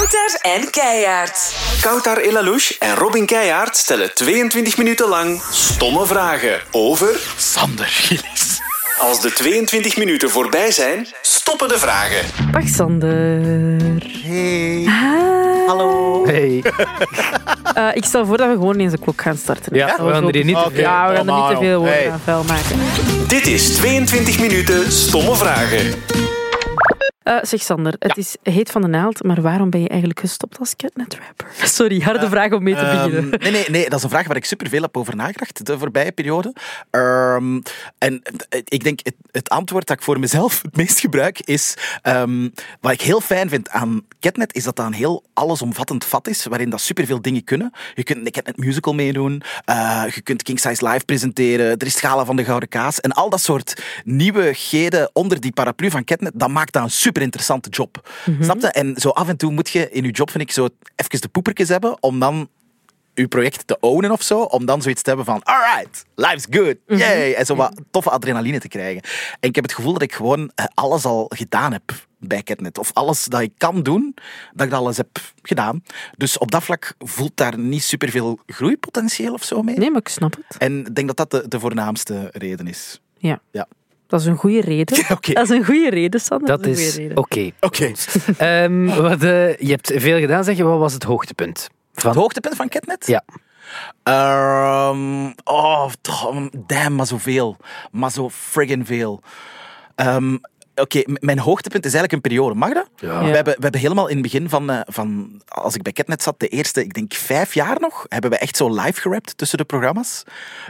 Kouter en Keijaard. Koutar Elalouche en Robin Keijaard stellen 22 minuten lang stomme vragen over... Sander Gillis. Als de 22 minuten voorbij zijn, stoppen de vragen. Dag Sander. Hey. Hallo. Hey. Eh, ik stel voor dat we gewoon eens de klok gaan starten. Ja, we gaan er hier niet te veel- Ja, we gaan er niet te veel woorden Hey. aan vuil maken. Dit is 22 minuten stomme vragen. Eh, zeg Sander, het is heet van de naald, maar waarom ben je eigenlijk gestopt als catnet rapper? Sorry, harde vraag om mee te Ehm, beginnen. nee, nee, nee, dat is een vraag waar ik superveel heb over nagedacht de voorbije periode. Ehm, en eh, ik denk, het, het antwoord dat ik voor mezelf het meest gebruik is... ehm, wat ik heel fijn vind aan Catnet, is dat dat een heel allesomvattend vat is, waarin dat superveel dingen kunnen. Je kunt een Catnet musical meedoen, eh, je kunt King Size Live presenteren, er is Gala van de Gouden Kaas. En al dat soort nieuwigheden onder die paraplu van Catnet, dat maakt dat een super interessante job. Snap je? En zo af en toe moet je in je job, vind ik, zo even de poepertjes hebben om dan uw project te ownen of zo, om dan zoiets te hebben van alright, life's good, yay, en zo wat toffe adrenaline te krijgen. En ik heb het gevoel dat ik gewoon eh, alles al gedaan heb bij Catnet, of alles dat ik kan doen, dat ik dat alles heb gedaan. Dus op dat vlak voelt daar niet superveel groeipotentieel of zo mee. Nee, maar ik snap het. En ik denk dat dat de, de voornaamste reden is. Ja, Ja. Dat is een goede reden. Dat is een goede reden, Sander. Dat een is goede reden. oké. Oké. Ehm, wat, eh, je hebt veel gedaan, zeg je. Wat was het hoogtepunt? Het Van... hoogtepunt van Catnet? Ja. Ehm, oh, damn, maar zoveel. Maar zo friggin' veel. Ehm, Oké, m- mijn hoogtepunt is eigenlijk een periode. Mag dat? Ja. We, hebben, we hebben helemaal in het begin van, eh, van... Als ik bij Catnet zat, de eerste, ik denk vijf jaar nog, hebben we echt zo live gerapt tussen de programma's.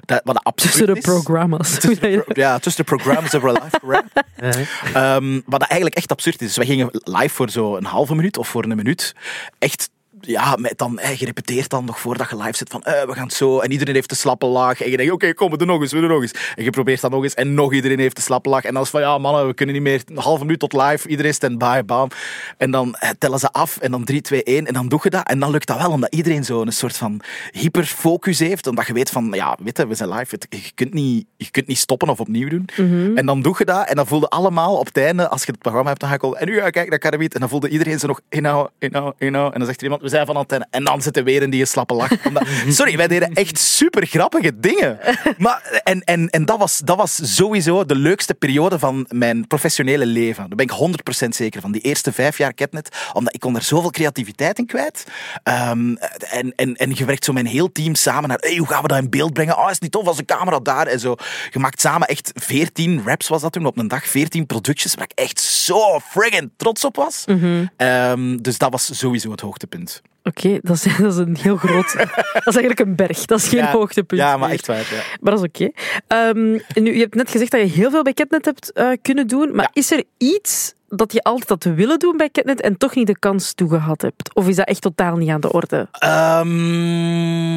Dat, wat absurd Tussen de is. programma's. Tussen de pro- ja, tussen de programma's hebben we live gerapt. Ehm, wat dat eigenlijk echt absurd is. Dus wij gingen live voor zo een halve minuut of voor een minuut. Echt, ja, met dan, eh, je repeteert dan nog voordat je live zit van eh, we gaan het zo. En iedereen heeft de slappe lach. En je denkt, oké, kom, we doen nog eens, we doen nog eens. En je probeert dan nog eens en nog iedereen heeft de slappe lach. En dan is van, ja mannen, we kunnen niet meer. Een halve minuut tot live, iedereen stand-by, bam. En dan eh, tellen ze af en dan 3, 2, 1. En dan doe je dat. En dan lukt dat wel, omdat iedereen zo een soort van hyperfocus heeft. Omdat je weet van, ja, weet je, we zijn live. Je kunt niet, je kunt niet stoppen of opnieuw doen. En dan doe je dat en dan voelde allemaal op het einde, als je het programma hebt aangekald, en nu ga ik kijken naar Karamiet. En dan voelde iedereen zo nog inhouden, inhouden, inhouden. En dan zegt er iemand, zijn van antenne. En dan zit er weer in die slappe lach. Omdat- Sorry, wij deden echt super grappige dingen. Maar, en en, en dat, was, dat was sowieso de leukste periode van mijn professionele leven. Daar ben ik 100% zeker van. Die eerste vijf jaar Catnet. Omdat ik kon er zoveel creativiteit in kwijt. Ehm, en, en, en je werkt zo een heel team samen naar hey, hoe gaan we dat in beeld brengen? Oh, is het niet tof als een camera daar? En zo. Je maakt samen echt 14 raps was dat toen op een dag. 14 productions waar ik echt zo friggin' trots op was. Ehm, dus dat was sowieso het hoogtepunt. Oké, dat, is, dat is een heel groot... dat is eigenlijk een berg. Dat is geen Ja, hoogtepunt. Ja, maar meer. echt waar. Ja. Maar dat is oké. Ehm, nu, je hebt net gezegd dat je heel veel bij Catnet hebt eh, kunnen doen. Maar is er iets dat je altijd had willen doen bij Catnet en toch niet de kans toe gehad hebt? Of is dat echt totaal niet aan de orde? Ehm,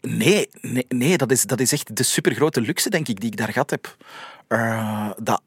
nee, nee, nee dat, is, dat is echt de supergrote luxe, denk ik, die ik daar gehad heb. Eh, dat,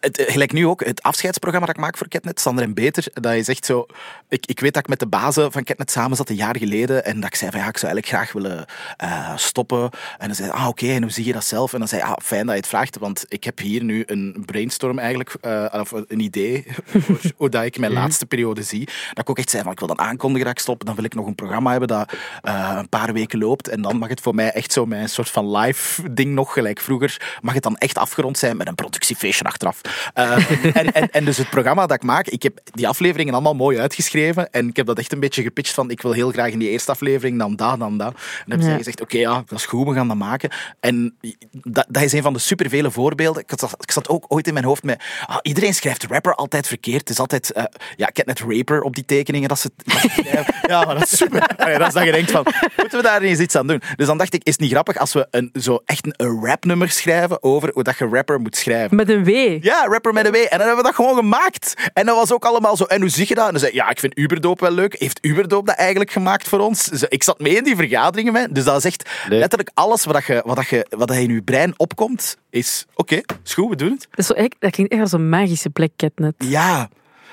het, eh, gelijk nu ook, het afscheidsprogramma dat ik maak voor Catnet, Sander en Beter, dat is echt zo... Ik, ik weet dat ik met de bazen van Catnet samen zat een jaar geleden en dat ik zei van ja, ik zou eigenlijk graag willen eh, stoppen. En dan zei ah oké, en hoe zie je dat zelf? En dan zei ah, fijn dat je het vraagt, want ik heb hier nu een brainstorm eigenlijk, eh, of een idee voor hoe dat ik mijn laatste periode zie. Dat ik ook echt zei van, ik wil dan aankondigen dat ik stop, dan wil ik nog een programma hebben dat een paar weken loopt en dan mag het voor mij echt zo mijn soort van live ding nog, gelijk vroeger, mag het dan echt afgerond zijn met een productiefeestje achteraf. Eh, en, en, en dus het programma dat ik maak, ik heb die afleveringen allemaal mooi uitgeschreven en ik heb dat echt een beetje gepitcht van, ik wil heel graag in die eerste aflevering dan dat, dan dat. En dan hebben Ja. gezegd, oké, ja, dat is goed, we gaan dat maken. En dat, dat is een van de supervele voorbeelden. Ik zat, ik zat ook ooit in mijn hoofd met, ah, iedereen schrijft rapper altijd verkeerd. Het is altijd, eh, ja, ik heb net raper op die tekeningen dat ze, dat ze. Ja, maar dat is super. Allee, dat is dat je denkt van, moeten we daar eens iets aan doen? Dus dan dacht ik, is het niet grappig als we een, zo echt een, een rapnummer schrijven over hoe dat je rapper moet schrijven? Met een W. Ja, rapper met een W. En dan hebben we dat gewoon gemaakt. En dat was ook allemaal zo. En hoe zie je dat? En dan zei ja, ik vind Uberdoop wel leuk. Heeft Uberdoop dat eigenlijk gemaakt voor ons? Ik zat mee in die vergaderingen. Met. Dus dat is echt letterlijk alles wat, dat je, wat, dat je, wat in je brein opkomt, is oké, is goed, we doen het. Dat, is zo, dat klinkt echt als een magische plek, Catnet. Ja.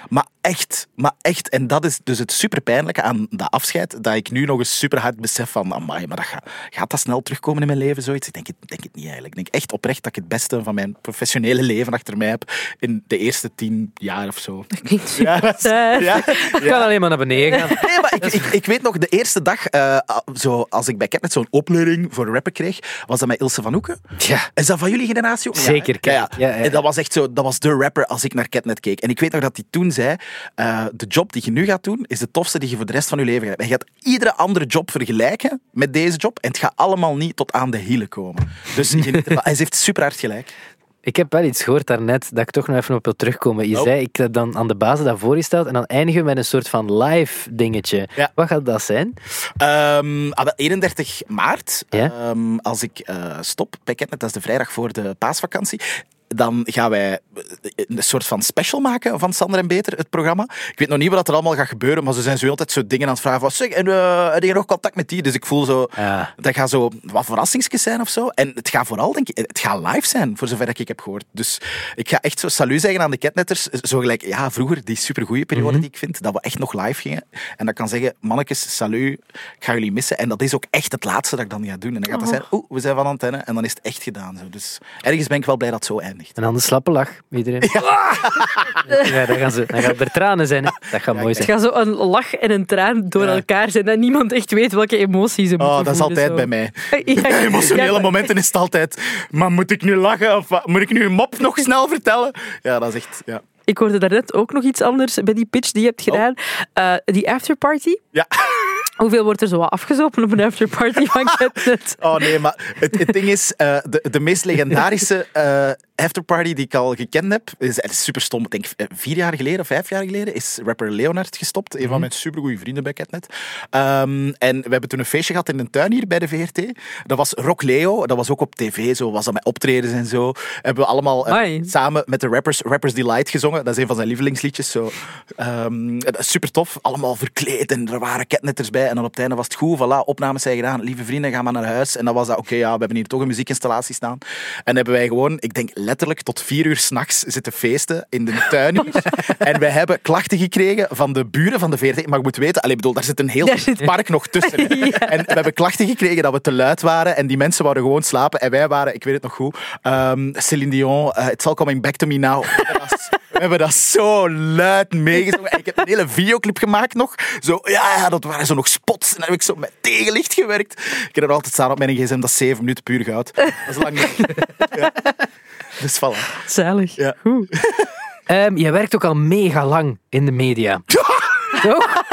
Maar echt, maar echt. En dat is dus het superpijnlijke aan dat afscheid, dat ik nu nog eens super hard besef van, amai, maar dat gaat, gaat dat snel terugkomen in mijn leven, zoiets? Ik denk het, denk het niet eigenlijk. Ik denk echt oprecht dat ik het beste van mijn professionele leven achter mij heb in de eerste tien jaar of zo. Klinkt super Ja, dat is- saai. ja, Ik kan alleen maar naar beneden gaan. Nee, maar ik, ik, ik weet nog, de eerste dag, eh, zo, als ik bij Catnet zo'n opleiding voor rapper kreeg, was dat met Ilse van Hoeken. Ja. Is dat van jullie generatie ook? Zeker, Ja. En dat was echt zo, dat was de rapper als ik naar Catnet keek. En ik weet nog dat hij toen zei, eh, de job die je nu gaat doen, is de tofste die je voor de rest van je leven gaat hebben. En je gaat iedere andere job vergelijken met deze job en het gaat allemaal niet tot aan de hielen komen. Dus ervan. hij heeft super hard gelijk. Ik heb wel iets gehoord daarnet dat ik toch nog even op wil terugkomen. Je Oh. zei, ik heb dan aan de basis dat voorgesteld en dan eindigen we met een soort van live dingetje. Ja. Wat gaat dat zijn? Ehm, ah, wel, 31 maart, Ja? ehm, als ik eh, stop bij Catnet, dat is de vrijdag voor de paasvakantie, dan gaan wij eh, een soort van special maken van Sander en Beter, het programma. Ik weet nog niet wat er allemaal gaat gebeuren, maar ze zijn zo altijd zo dingen aan het vragen van zeg, en uh, heb je nog contact met die? Dus ik voel zo, Ja. dat gaat zo wat verrassingsjes zijn of zo. En het gaat vooral, denk ik, het gaat live zijn, voor zover ik heb gehoord. Dus ik ga echt zo salut zeggen aan de Catnetters, zo gelijk, ja, vroeger, die supergoeie periode die ik vind, dat we echt nog live gingen. En dat kan zeggen, mannetjes, salut, ik ga jullie missen. En dat is ook echt het laatste dat ik dan ga doen. En dan gaat dat zijn, oeh, we zijn van antenne. En dan is het echt gedaan. Zo. Dus ergens ben ik wel blij dat het zo eindigt. En dan de slappe lach, iedereen. Ja, dan, gaan ze, dan gaan er tranen zijn. hè. Dat gaat mooi Het zijn. gaat zo een lach en een traan door Ja. elkaar zijn dat niemand echt weet welke emoties ze moeten Oh, dat is altijd zo. bij mij. Ja, Emotionele ja, momenten is het altijd. Maar moet ik nu lachen of moet ik nu een mop nog snel vertellen? Ja, dat is echt. Ja. Ik hoorde daarnet ook nog iets anders bij die pitch die je hebt gedaan. Eh, die afterparty. ja. Hoeveel wordt er zo afgezopen op een afterparty van Catnet? Oh nee, maar het, het ding is, eh, de, de meest legendarische eh, afterparty die ik al gekend heb, is, is super stom. Ik denk eh, vier jaar geleden of vijf jaar geleden is rapper Leonard gestopt. Een van mijn supergoeie vrienden bij Catnet. Ehm, en we hebben toen een feestje gehad in een tuin hier bij de VRT. Dat was Rock Leo, dat was ook op tv, zo was dat met optredens en zo. Hebben we allemaal eh, samen met de rappers Rappers Delight gezongen. Dat is een van zijn lievelingsliedjes. Zo. Ehm, super tof, allemaal verkleed en er waren Catnetters bij. En dan op het einde was het goed, voilà, opnames zijn gedaan. Lieve vrienden, gaan maar naar huis. En dan was dat, oké, ja, we hebben hier toch een muziekinstallatie staan. En hebben wij gewoon, ik denk letterlijk tot vier uur s'nachts zitten feesten in de tuin en wij hebben klachten gekregen van de buren van de VRT. Maar je moet weten, allee, bedoel, daar zit een heel zit- park nog tussen. Ja. En we hebben klachten gekregen dat we te luid waren en die mensen wouden gewoon slapen. En wij waren, ik weet het nog goed, ehm Celine Dion, eh, It's All Coming Back To Me Now. We hebben dat- zo luid meegezongen. En ik heb een hele videoclip gemaakt nog. Zo, ja, dat waren zo nog spots. En dan heb ik zo met tegenlicht gewerkt. Ik heb er altijd staan op mijn gsm, dat is 7 minuten puur goud. Dat is lang. Ja. Dus voilà. Zalig. Ja. Goed. Ehm, jij werkt ook al mega lang in de media. Toch?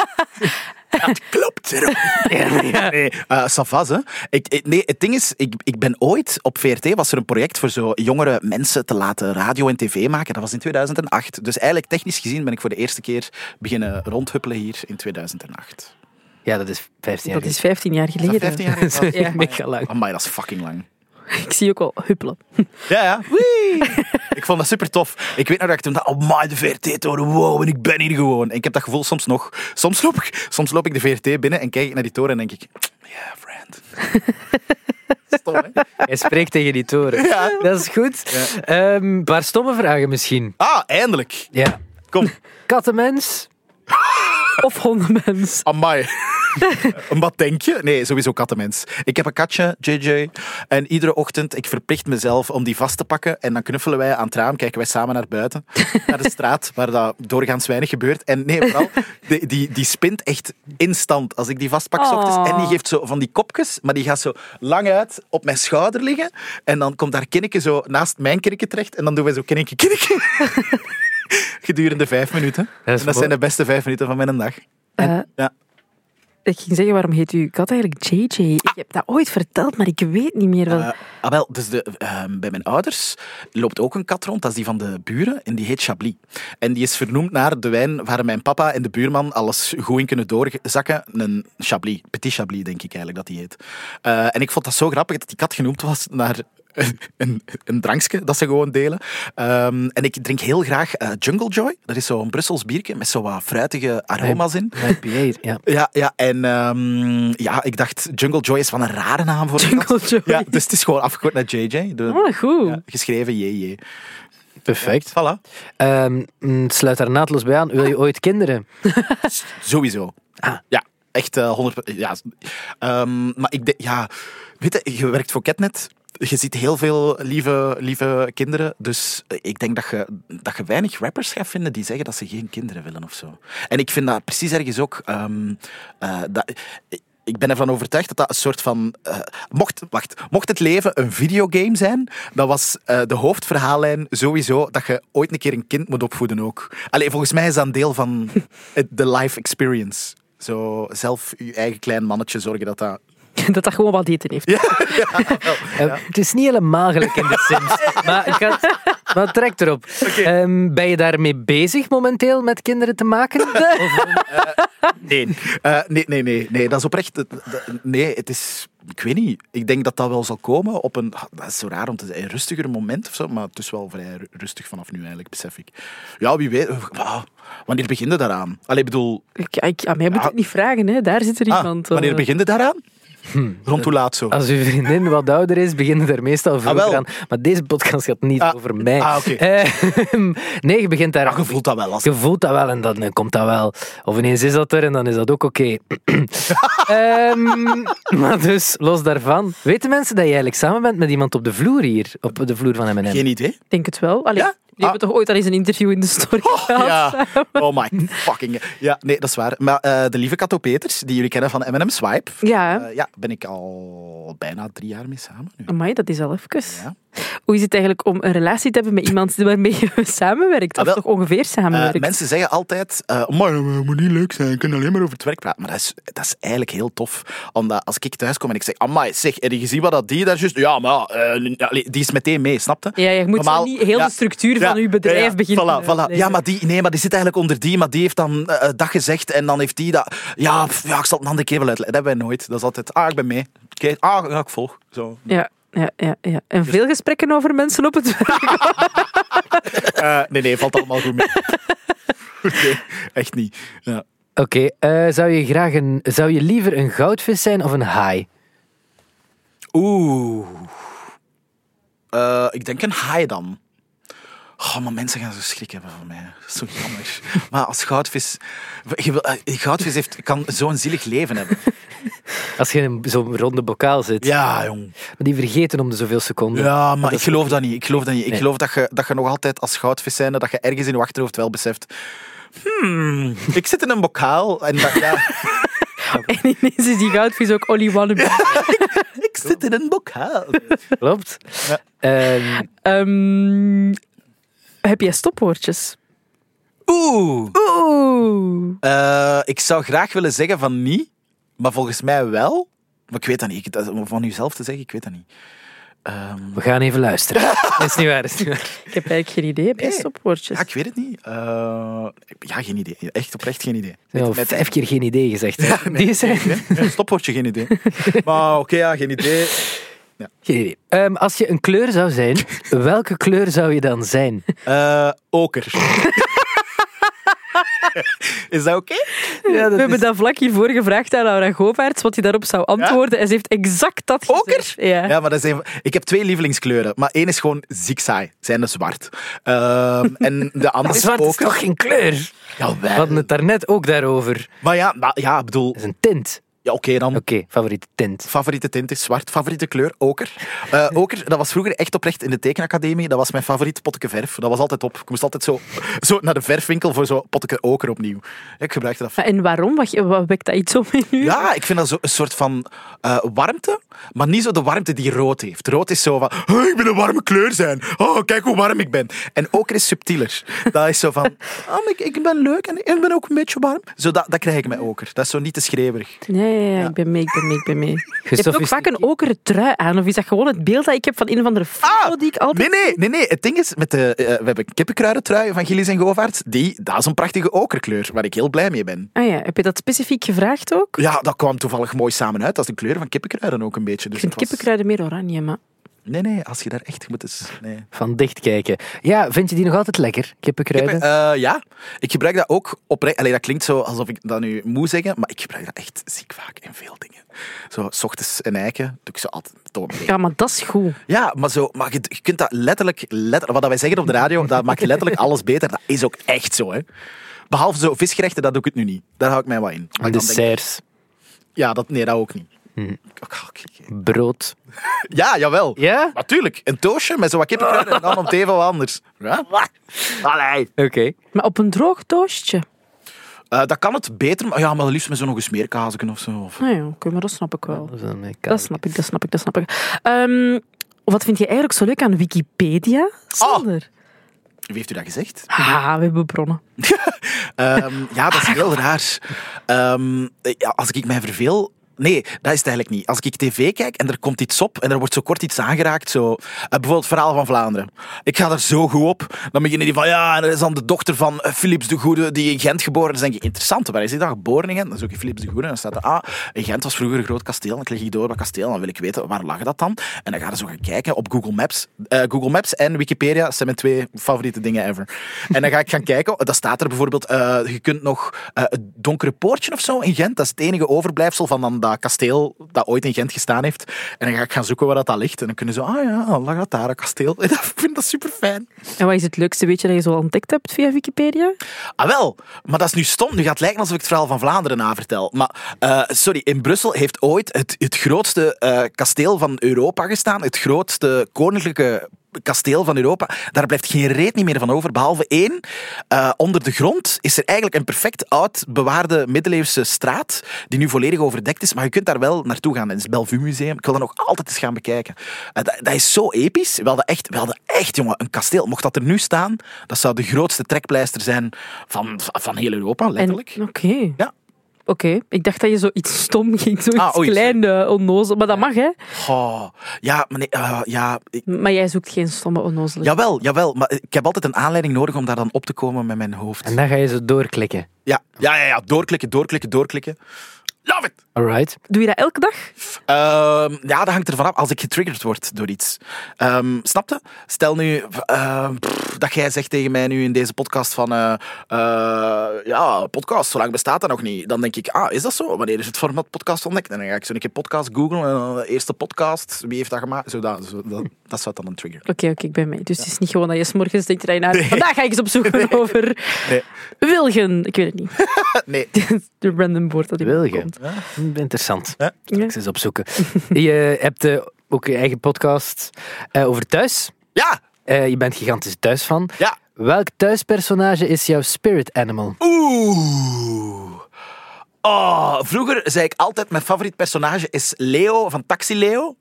Klopt. Nee, eh Savas, hè. Ik, ik- nee, het ding is, ik, ik ben ooit op VRT was er een project voor zo jongere mensen te laten radio en tv maken. Dat was in 2008. Dus eigenlijk technisch gezien ben ik voor de eerste keer beginnen rondhuppelen hier in 2008. Ja, dat is 15 jaar Dat is 15 jaar geleden. 15 jaar geleden. geleden? Ja. Amai, dat is fucking lang. Ik zie ook al huppelen. Ja, ja. Wee. ik vond dat super tof. Ik weet nog dat ik toen dacht, oh my, de VRT toren, wow, en ik ben hier gewoon. En ik heb dat gevoel soms nog. Soms loop ik, soms loop ik de VRT binnen en kijk ik naar die toren en denk ik, yeah, friend. Stom, hè? Hij spreekt tegen die toren. Ja. Dat is goed. Ehm, een paar stomme vragen misschien. Ah, eindelijk. Ja. Kom, Kattenmens? Of hondenmens. amai. Wat denk je? Nee, sowieso kattenmens. Ik heb een katje, JJ. En iedere ochtend, ik verplicht mezelf om die vast te pakken. En dan knuffelen wij aan het raam, kijken wij samen naar buiten. Naar de straat, waar dat doorgaans weinig gebeurt. En nee, vooral, die, die, die spint echt instant als ik die vastpak 's ochtends. Oh. En die geeft zo van die kopjes, maar die gaat zo lang uit op mijn schouder liggen. En dan komt daar Kinneke zo naast mijn Kinneke terecht. En dan doen wij zo Kinneke, Kinneke. Gedurende vijf minuten. Dat en dat zijn de beste vijf minuten van mijn dag. Eh, Ja. Ik ging zeggen, waarom heet uw kat eigenlijk JJ? Ik heb dat ooit verteld, maar ik weet niet meer wel. Eh, ah, wel, dus de, ehm, bij mijn ouders loopt ook een kat rond, dat is die van de buren, en die heet Chablis. En die is vernoemd naar de wijn waar mijn papa en de buurman alles goed in kunnen doorzakken. Een Chablis, Petit Chablis denk ik eigenlijk dat die heet. Eh, en ik vond dat zo grappig dat die kat genoemd was naar een, een, drankje dat ze gewoon delen. Ehm, en ik drink heel graag eh, Jungle Joy. Dat is zo'n Brussels biertje met zo wat fruitige aroma's in. IPA, ja. Ja, ja, en ehm, ja, ik dacht Jungle Joy is wel een rare naam voor. Jungle Joy. Ja, dus het is gewoon afgekort naar JJ. De, Oh, goed. ja, geschreven JJ. Perfect. Voilà. Ehm, mm, sluit daar naadloos bij aan. Wil je ooit kinderen? Sowieso. Ah. Ja, echt eh 100 Ja. Ehm, maar ik denk, ja, weet je, je werkt voor Catnet. Je ziet heel veel lieve, lieve kinderen. Dus ik denk dat je, dat je weinig rappers gaat vinden die zeggen dat ze geen kinderen willen of zo. En ik vind dat precies ergens ook. ehm, eh, dat, ik ben ervan overtuigd dat dat een soort van. eh, mocht, wacht, mocht het leven een videogame zijn, dan was eh, de hoofdverhaallijn sowieso dat je ooit een keer een kind moet opvoeden ook. Allee, volgens mij is dat een deel van de life experience. Zo zelf je eigen klein mannetje zorgen dat dat. Dat dat gewoon wat eten heeft. Eh, Het is niet helemaal gelijk in de Sims. maar ik ga, maar trek erop. Ehm, ben je daarmee bezig momenteel met kinderen te maken? Nee. Eh, nee, nee, nee, nee. Dat is oprecht. Nee, het is. Ik weet niet. Ik denk dat dat wel zal komen op een. Dat is zo raar om te zeggen. Een rustiger moment of zo. Maar het is wel vrij ru- rustig vanaf nu, eigenlijk, besef ik. Ja, wie weet. Ah, Wanneer begin je daaraan? Allee, bedoel. Ik, ik, aan mij moet Ja. je het niet vragen, hè. daar zit er ah, iemand. wanneer eh. begin je daaraan? Rond hoe laat zo? Als uw vriendin wat ouder is, beginnen er meestal vroeger Ah, aan. Maar deze podcast gaat niet Ah, over mij. ah, oké. Eh, nee, je begint daar Ja, je voelt dat wel. Als... Je voelt dat wel en dan eh, komt dat wel. Of ineens is dat er en dan is dat ook oké. Ehm, maar dus, los daarvan. Weten mensen dat je eigenlijk samen bent met iemand op de vloer hier? Op de vloer van M&M? Geen idee. Ik denk het wel. Allee, Ja? Die hebben toch ooit al eens een interview in de story gehad? Ja. Oh my fucking. Ja, nee, dat is waar. Maar eh, de lieve Kato Peters, die jullie kennen van M&M Swipe. Ja. eh, ja, ben ik al bijna drie jaar mee samen nu. Amai, dat is al even. Ja. Hoe is het eigenlijk om een relatie te hebben met iemand waarmee je samenwerkt? Of Ah, toch ongeveer samenwerkt? Eh, mensen zeggen altijd, eh maar dat moet niet leuk zijn, je kunt alleen maar over het werk praten. Maar dat is, dat is eigenlijk heel tof. Omdat als ik thuis kom en ik zeg, amai, zeg, heb je gezien wat dat die daar juist... Ja, maar eh, die is meteen mee, snapte? ja, je moet Normaal- niet heel ja. de structuur van je bedrijf ja, beginnen. Voilà, voilà. Nee. Ja, maar die, nee, maar die zit eigenlijk onder die, maar die heeft dan dat gezegd en dan heeft die dat... Ja, pff, ja ik zal het een andere keer wel uitleggen. Dat hebben wij nooit. Dat is altijd, ah, ik ben mee. Ah, ik volg. Zo. Ja, ja, ja, ja. En Dus- veel gesprekken over mensen op het werk. Eh, nee, nee, valt allemaal goed mee. nee, echt niet. Ja. Oké, eh, zou je graag een... Zou je liever een goudvis zijn of een haai? Oeh. Eh, ik denk een haai dan. Oh, maar mensen gaan zo schrik hebben van mij. Dat is zo jammer. maar als goudvis... Je wil, eh, goudvis heeft, kan zo'n zielig leven hebben. Als je in zo'n ronde bokaal zit. Ja, jong. Maar die vergeten om de zoveel seconden. Ja, maar ik geloof dat niet. Ik geloof dat niet. Ik Nee. geloof dat je, dat je nog altijd als goudvis zijnde, dat je ergens in je achterhoofd wel beseft... Hmm, ik zit in een bokaal en dat, ja, En ineens is die goudvis ook Olly Wannabe. ik zit in een bokaal. Klopt. Ja. Ehm, Ehm, heb jij stopwoordjes? Oeh. Oeh. Eh, ik zou graag willen zeggen van niet, maar volgens mij wel. Maar ik weet dat niet. Om van uzelf te zeggen, ik weet dat niet. Ehm, we gaan even luisteren. dat is niet waar. Is niet waar. Ik heb eigenlijk geen idee. Heb Nee. stopwoordjes? ja, ik weet het niet. Eh, ja, geen idee. Echt oprecht geen idee. Al Met- vijf keer geen idee gezegd. hè. Die zijn... Nee, stopwoordje, geen idee. Maar oké, ja, geen idee. Geen idee. Ehm, als je een kleur zou zijn, welke kleur zou je dan zijn? Eh, oker. Is dat oké? Ja, We hebben dat vlak hiervoor gevraagd aan Laura Govaerts wat hij daarop zou antwoorden. En ze heeft exact dat Oker? gezegd. Ja. Ja, maar dat is een ik heb twee lievelingskleuren, maar één is gewoon zigzag, zijn de zwart. Ehm, en de andere is Zwart is toch geen kleur? We Jawel. hadden het daarnet ook daarover. Maar ja, maar, ja, ik bedoel, Dat is een tint. Ja, oké dan. Oké, favoriete tint. Favoriete tint is zwart. Favoriete kleur, oker. Eh, oker, dat was vroeger echt oprecht in de tekenacademie. Dat was mijn favoriete potje verf. Dat was altijd op. Ik moest altijd zo, zo naar de verfwinkel voor zo'n potje oker opnieuw. Ik gebruikte dat. En waarom? Wat, wat wekt dat iets op in u? Ja, ik vind dat zo een soort van eh, warmte, maar niet zo de warmte die rood heeft. Rood is zo van, "Oh, ik ben een warme kleur zijn. Oh, kijk hoe warm ik ben. En oker is subtieler. Dat is zo van, oh, ik, ik ben leuk en ik ben ook een beetje warm. Zo, dat, dat krijg ik met oker. Dat is zo niet te schreeuwerig. Ja, ja, ik ben mee, ik ben mee, ik ben mee. Je hebt ook vaak een okere trui aan. Of is dat gewoon het beeld dat ik heb van een of andere foto die ik altijd... Nee, nee, nee, nee. Het ding is, met de, eh, we hebben kippenkruidentrui van Gilles en Govaerts. Die, dat is een prachtige okerkleur, waar ik heel blij mee ben. Ah ja, heb je dat specifiek gevraagd ook? Ja, dat kwam toevallig mooi samen uit. Dat is de kleur van kippenkruiden ook een beetje. Dus Ik vind was- kippenkruiden meer oranje, maar... Nee, nee, als je daar echt moet eens... Nee. Van dicht kijken. Ja, vind je die nog altijd lekker? Kippenkruiden? Eh, ja, ik gebruik dat ook oprecht. Allee, dat klinkt zo alsof ik dat nu moet zeggen, maar ik gebruik dat echt ziek vaak in veel dingen. Zo, s ochtends een eiken, doe ik zo altijd mee. Ja, maar dat is goed. Ja, maar, zo, maar je, je kunt dat letterlijk, letterlijk... Wat wij zeggen op de radio, dat maakt letterlijk alles beter. Dat is ook echt zo, hè. Behalve zo visgerechten, dat doe ik het nu niet. Daar hou ik mij wat in. Maar En dan denk desserts. ja, dat, nee, dat ook niet. Hm. Oké. Brood. Ja, jawel. Ja? Natuurlijk. Een toastje met zo wat kippenkruiden en dan om het even wat anders. Ja? Allee. Oké. Maar op een droog toastje. Eh, dat kan het beter, maar, ja, maar liefst met zo'n nog smeerkazen of zo. Of... Nou ja, oké, maar dat snap ik wel. Dat, een Dat snap ik, dat snap ik, dat snap ik. Ehm, wat vind je eigenlijk zo leuk aan Wikipedia, Sander? Wie heeft u dat gezegd? Ah, we hebben bronnen. Ehm, ja, dat is heel raar. Ehm, ja, als ik mij verveel. Nee, dat is het eigenlijk niet. Als ik tv kijk en er komt iets op en er wordt zo kort iets aangeraakt, zo, eh, bijvoorbeeld het verhaal van Vlaanderen. Ik ga er zo goed op. Dan beginnen die van, ja, en dat is dan de dochter van eh, Philips de Goede die in Gent geboren is. Dan denk je, interessant, waar is hij dan geboren in Gent? Dan zoek je Philips de Goede en dan staat er, ah, Gent was vroeger een groot kasteel. Dan klik ik door dat kasteel dan wil ik weten, waar lag dat dan? En dan ga je zo gaan kijken op Google Maps. Eh, Google Maps en Wikipedia zijn mijn twee favoriete dingen ever. En dan ga ik gaan kijken, dat staat er bijvoorbeeld, je kunt nog het donkere poortje of zo in Gent, dat is het enige overblijfsel van dan dat kasteel dat ooit in Gent gestaan heeft. En dan ga ik gaan zoeken waar dat, dat ligt. En dan kunnen ze, ah ja, dan lag dat daar, een kasteel. En ik vind dat super fijn. En wat is het leukste weetje dat je zo ontdekt hebt via Wikipedia? Ah wel, maar dat is nu stom. Nu gaat het lijken alsof ik het verhaal van Vlaanderen navertel. Maar eh, sorry, in Brussel heeft ooit het, het grootste eh, kasteel van Europa gestaan. Het grootste koninklijke kasteel van Europa. Daar blijft geen reet niet meer van over, behalve één. Eh, onder de grond is er eigenlijk een perfect oud bewaarde middeleeuwse straat, die nu volledig overdekt is, maar je kunt daar wel naartoe gaan. Dat is het Bellevue Museum. Ik wil dat nog altijd eens gaan bekijken. Eh, dat, dat is zo episch. We hadden, echt, we hadden echt, jongen, een kasteel. Mocht dat er nu staan, dat zou de grootste trekpleister zijn van, van heel Europa, letterlijk. Oké. Ja. Oké, ik dacht dat je zoiets stom ging, zoiets Ah, oei, klein, onnozel. Maar dat mag, hè? Oh, ja, maar nee, eh, ja, ik- Maar jij zoekt geen stomme onnozelen. jawel, jawel. Maar ik heb altijd een aanleiding nodig om daar dan op te komen met mijn hoofd. En dan ga je zo doorklikken. Ja, ja, ja, ja. doorklikken, doorklikken, doorklikken. Love it! Alright. Doe je dat elke dag? Ehm, ja, dat hangt ervan af als ik getriggerd word door iets. Ehm snap je? Stel nu ehm, pff, dat jij zegt tegen mij nu in deze podcast van... eh, eh, ja, podcast, zo lang bestaat dat nog niet. Dan denk ik, ah, is dat zo? Wanneer is het format podcast ontdekt? En dan ga ik zo een keer podcast googlen. En dan de eerste podcast, wie heeft dat gemaakt? Zo, dat, zo, dat, dat zou dan een trigger. Oké, oké, ik ben mee. Dus het is niet gewoon dat je s'morgens denkt, dat je nou, vandaag ga ik eens opzoeken over Nee. Wilgen. Ik weet het niet. Nee. De random woord dat in me Wilgen. komt. Interessant. Ja. Ik eens opzoeken. je hebt eh, ook je eigen podcast eh, over thuis. Ja, Eh, je bent gigantisch thuisfan. ja. Welk thuispersonage is jouw spirit animal? Oeh. Oh, vroeger zei ik altijd, mijn favoriet personage is Leo van Taxi Leo.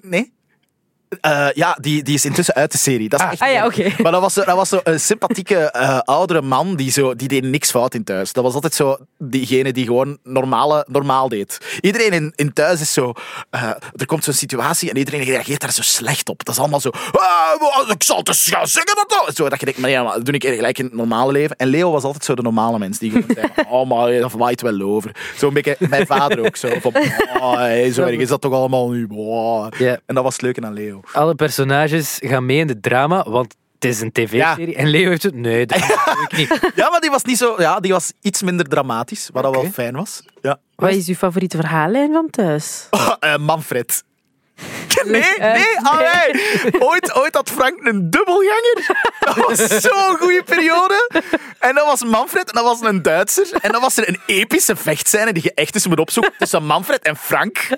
Nee? Eh, ja, die, die is intussen uit de serie. Dat is echt Ah ja, leuk. oké. Maar dat was, zo, dat was zo een sympathieke eh, oudere man die, zo, die deed niks fout in thuis. Dat was altijd zo diegene die gewoon normale, normaal deed. Iedereen in, in thuis is zo... eh, er komt zo'n situatie en iedereen reageert daar zo slecht op. Dat is allemaal zo... "Ah, ik zal het eens gaan zeggen dat. Zo, dat je denkt, maar ja, maar dat doe ik gelijk in het normale leven. En Leo was altijd zo de normale mens. Die gewoon zei, oh, maar dat waait wel over. Zo'n beetje mijn vader ook. Zo van, oh, hey, zo erg is dat toch allemaal nu. Oh. En dat was het leuke aan Leo. Alle personages gaan mee in de drama, want het is een tv-serie. En Leo heeft het... Nee, dat doe ik niet. Ja, maar die was niet zo. Ja, die was iets minder dramatisch, wat dat wel fijn was. Ja. Wat is uw favoriete verhaallijn van thuis? Oh, eh, Manfred. Nee, Eh, nee, nee. Ooit, ooit had Frank een dubbelganger. Dat was zo'n goede periode. En dat was Manfred en dat was een Duitser. En dan was er een epische vechtscène die je echt eens moet opzoeken tussen Manfred en Frank.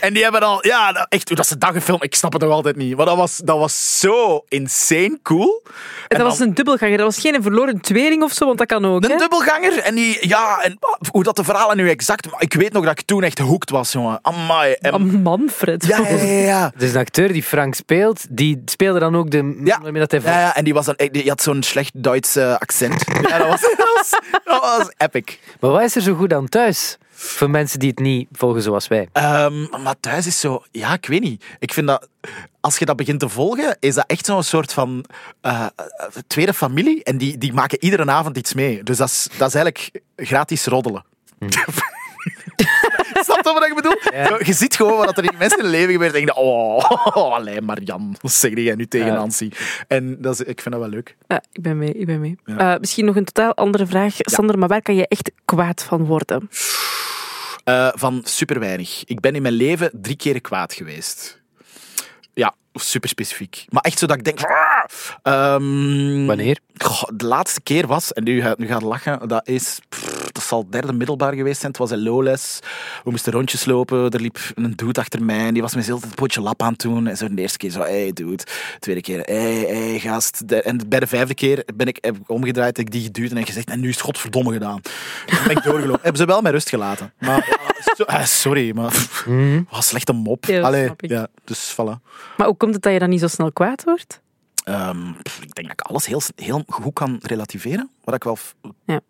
En die hebben al, ja, echt, hoe dat ze dat gefilmd, ik snap het nog altijd niet. Maar dat was, dat was zo insane cool. En dat was een dubbelganger. Dat was geen verloren tweeling of zo, want dat kan ook. Een hè? dubbelganger. En die, ja, en hoe dat de verhalen nu exact... Maar ik weet nog dat ik toen echt hooked was, jongen. Amai. En, Manfred. ja, ja, ja, ja. Dus een acteur die Frank speelt, die speelde dan ook de... Ja. waarmee dat hij Ja, ja, en die, was dan, die had zo'n slecht Duits eh, accent. Ja, dat was, dat, was, dat was epic. Maar wat is er zo goed aan thuis? Voor mensen die het niet volgen zoals wij. Ehm, maar thuis is zo... Ja, ik weet niet. Ik vind dat... Als je dat begint te volgen, is dat echt zo'n soort van eh, eh, tweede familie. En die, die maken iedere avond iets mee. Dus dat is, dat is eigenlijk gratis roddelen. Snap je wat ik bedoel? Je ziet gewoon wat er in mensen leven gebeurt. En je denkt, oh, alleen Marian, wat zeg jij nu tegen. Nancy? En dat is, ik vind dat wel leuk. Ja, ik ben mee, ik ben mee. Eh, misschien nog een totaal andere vraag, Sander, maar waar kan je echt kwaad van worden? Eh, van super weinig. Ik ben in mijn leven drie keer kwaad geweest. Ja, super specifiek. Maar echt zo dat ik denk... Ehm, Wanneer? Goh, de laatste keer was, en nu gaat, nu gaat het lachen, dat is, pff, dat zal derde middelbaar geweest zijn. Het was in Lowles. We moesten rondjes lopen. Er liep een dude achter mij en die was me heel het potje lap aan het doen. En zo de eerste keer zo, hey dude. Tweede keer, hey, hey gast. De- en bij de vijfde keer ben ik, heb ik omgedraaid, heb ik die geduwd en gezegd, en nu is het godverdomme gedaan. Dan ben ik doorgelopen. Hebben ze wel met rust gelaten. Maar, so- ah, sorry, maar pff, wat slechte mop. Ja, dat Allee, ja, dus voilà. Maar hoe komt het dat je dan niet zo snel kwaad wordt? Ehm, pff, ik denk dat ik alles heel, heel goed kan relativeren. Wat ik wel... f- Ja.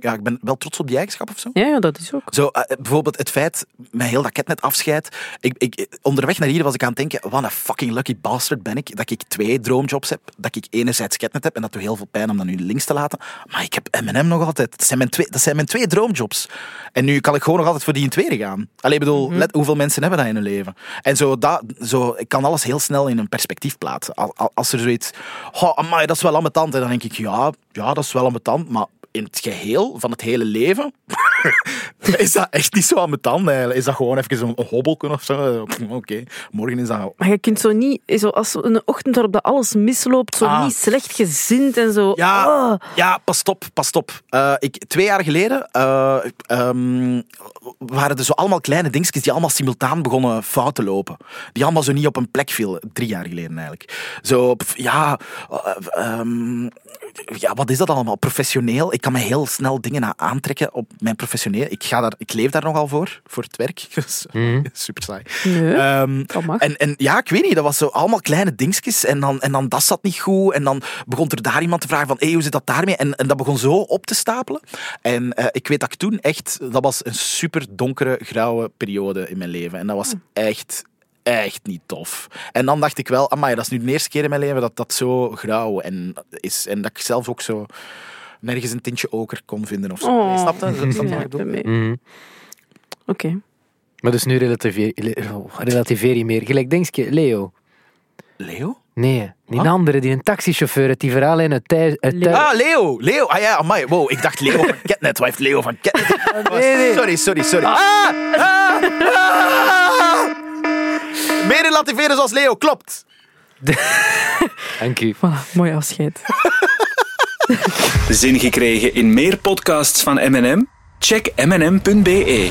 ja, ik ben wel trots op die eigenschap of zo. Ja, ja dat is ook. Zo, eh, bijvoorbeeld het feit, met heel dat ketnet afscheid. Ik, ik, onderweg naar hier was ik aan het denken, wat een fucking lucky bastard ben ik, dat ik twee droomjobs heb. Dat ik enerzijds ketnet heb, en dat doet heel veel pijn om dat nu links te laten. Maar ik heb M&M nog altijd. Dat zijn mijn twee, dat zijn mijn twee droomjobs. En nu kan ik gewoon nog altijd voor die in tweede gaan. Alleen bedoel, let, hoeveel mensen hebben dat in hun leven? En zo, dat, zo, ik kan alles heel snel in een perspectief plaatsen. Al- al- Als er zoiets, oh, amai, dat is wel ambetant. En dan denk ik, ja, ja, dat is wel ambetant, maar in het geheel van het hele leven is dat echt niet zo ambetant eigenlijk. Is dat gewoon even zo'n hobbelken of zo? Oké, morgen is dat... Maar je kunt zo niet, zo als een ochtend waarop dat alles misloopt, zo Ah. niet slecht gezind en zo. Ja, Oh. ja pas op, pas op. Eh, ik, twee jaar geleden eh, ehm, waren er zo allemaal kleine dingetjes die allemaal simultaan begonnen fout te lopen. Die allemaal zo niet op een plek vielen. Drie jaar geleden eigenlijk. Zo, ja, eh, ehm, ja, wat is dat allemaal? Professioneel. Ik kan me heel snel dingen aantrekken op mijn professioneel. Ik, ga daar, ik leef daar nogal voor, voor het werk. Dus, Super saai. Nee, Ehm, dat mag. en, en ja, ik weet niet, dat was zo allemaal kleine dingetjes. En dan, en dan dat zat niet goed. En dan begon er daar iemand te vragen van, hey, hoe zit dat daarmee? En, en dat begon zo op te stapelen. En eh, ik weet dat ik toen echt, dat was een super donkere, grauwe periode in mijn leven. En dat was echt, echt niet tof. En dan dacht ik wel, amai, dat is nu de eerste keer in mijn leven dat dat zo grauw en is. En dat ik zelf ook zo nergens een tintje oker kon vinden of zo. Oh. Snap je? Snap je Ja. Mhm. Oké. Maar dus nu relativeer, oh, relativeer je meer. Gelijk denkje, Leo. Leo? Nee, die andere, die een taxichauffeur uit die verhalen uit thuis. uit Leo. thuis- Ah, Leo. Leo. Ah ja, amai. Wow, ik dacht Leo van Ketnet. Wat heeft Leo van Ketnet? nee, nee. Sorry, sorry, sorry. Ah, ah, ah. Meer relativeren zoals Leo, klopt. Dank u. Voilà, mooi afscheid. Zin gekregen in meer podcasts van M&M? Check mnm.be.